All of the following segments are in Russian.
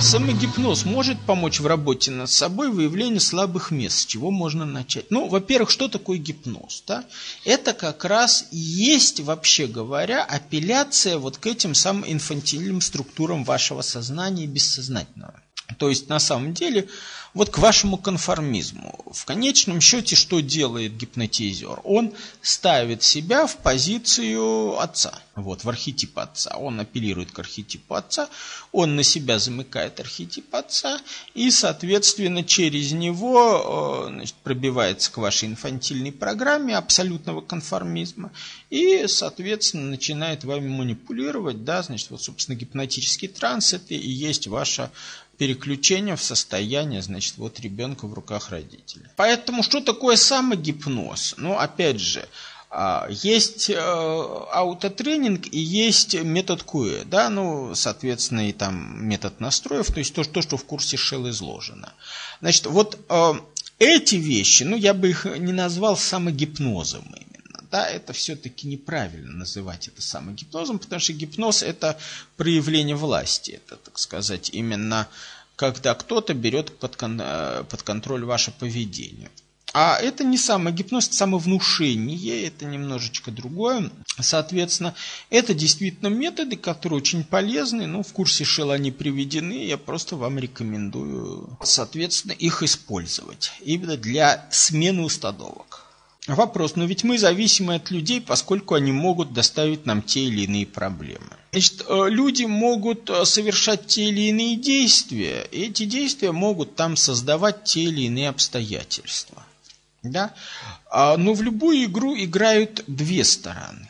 Самогипноз может помочь в работе над собой выявлению слабых мест. С чего можно начать? Ну, во-первых, что такое гипноз? Да? Это как раз и есть, вообще говоря, апелляция вот к этим самым инфантильным структурам вашего сознания и бессознательного. То есть, на самом деле, вот к вашему конформизму. В конечном счете, что делает гипнотизер? Он ставит себя в позицию отца, вот, в архетип отца. Он апеллирует к архетипу отца, он на себя замыкает архетип отца, и, соответственно, через него э, значит, пробивается к вашей инфантильной программе абсолютного конформизма, и, соответственно, начинает вами манипулировать, да, значит, вот, собственно, гипнотический транс это и есть ваша переключение в состояние, значит, вот ребенка в руках родителя. Поэтому что такое самогипноз? Ну, опять же, а, есть э, аутотренинг и есть метод КУЭ, да, ну, соответственно, и там метод настроев, то есть то, то что в курсе Shell изложено. Значит, вот э, эти вещи, ну, я бы их не назвал самогипнозом именно, да, это все-таки неправильно называть это самогипнозом, потому что гипноз это проявление власти, это, так сказать, именно когда кто-то берет под, кон, э, под контроль ваше поведение. А это не самогипноз, это самовнушение, это немножечко другое. Соответственно, это действительно методы, которые очень полезны. Ну, в курсе Shell они приведены, я просто вам рекомендую, соответственно, их использовать. Именно для смены установок. Вопрос, но ведь мы зависимы от людей, поскольку они могут доставить нам те или иные проблемы. Значит, э, люди могут э, совершать те или иные действия, и эти действия могут там создавать те или иные обстоятельства. Да? А, но в любую игру играют две стороны.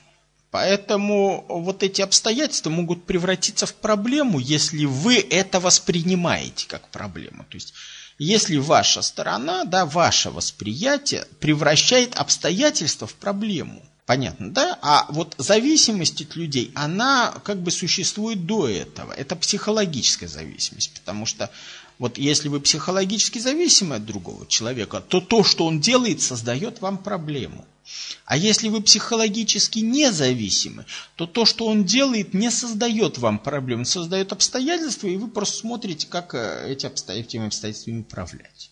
Поэтому вот эти обстоятельства могут превратиться в проблему, если вы это воспринимаете как проблему. То есть если ваша сторона, да, ваше восприятие превращает обстоятельства в проблему. Понятно, да? А вот зависимость от людей, она как бы существует до этого. Это психологическая зависимость, потому что вот если вы психологически зависимы от другого человека, то то, что он делает, создает вам проблему. А если вы психологически независимы, то то, что он делает, не создает вам проблем, создает обстоятельства, и вы просто смотрите, как э, эти обстоятельства, обстоятельствами управлять.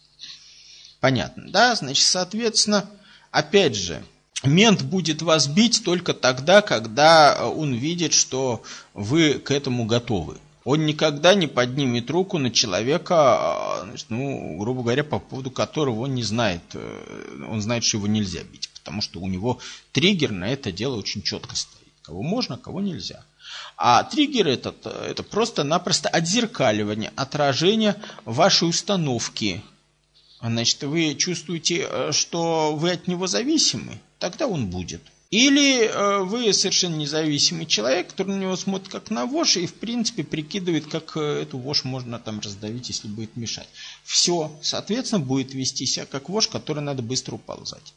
Понятно, да? Значит, соответственно, опять же, мент будет вас бить только тогда, когда э, он видит, что вы к этому готовы. Он никогда не поднимет руку на человека, а, ну, грубо говоря, по поводу которого он не знает, э, он знает, что его нельзя бить потому что у него триггер на это дело очень четко стоит. Кого можно, кого нельзя. А триггер этот, это просто-напросто отзеркаливание, отражение вашей установки. Значит, вы чувствуете, что вы от него зависимы, тогда он будет. Или э, вы совершенно независимый человек, который на него смотрит как на вошь и в принципе прикидывает, как э, эту вошь можно там раздавить, если будет мешать. Все, соответственно, будет вести себя как вошь, который надо быстро уползать.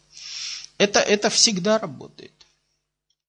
Это, это всегда работает.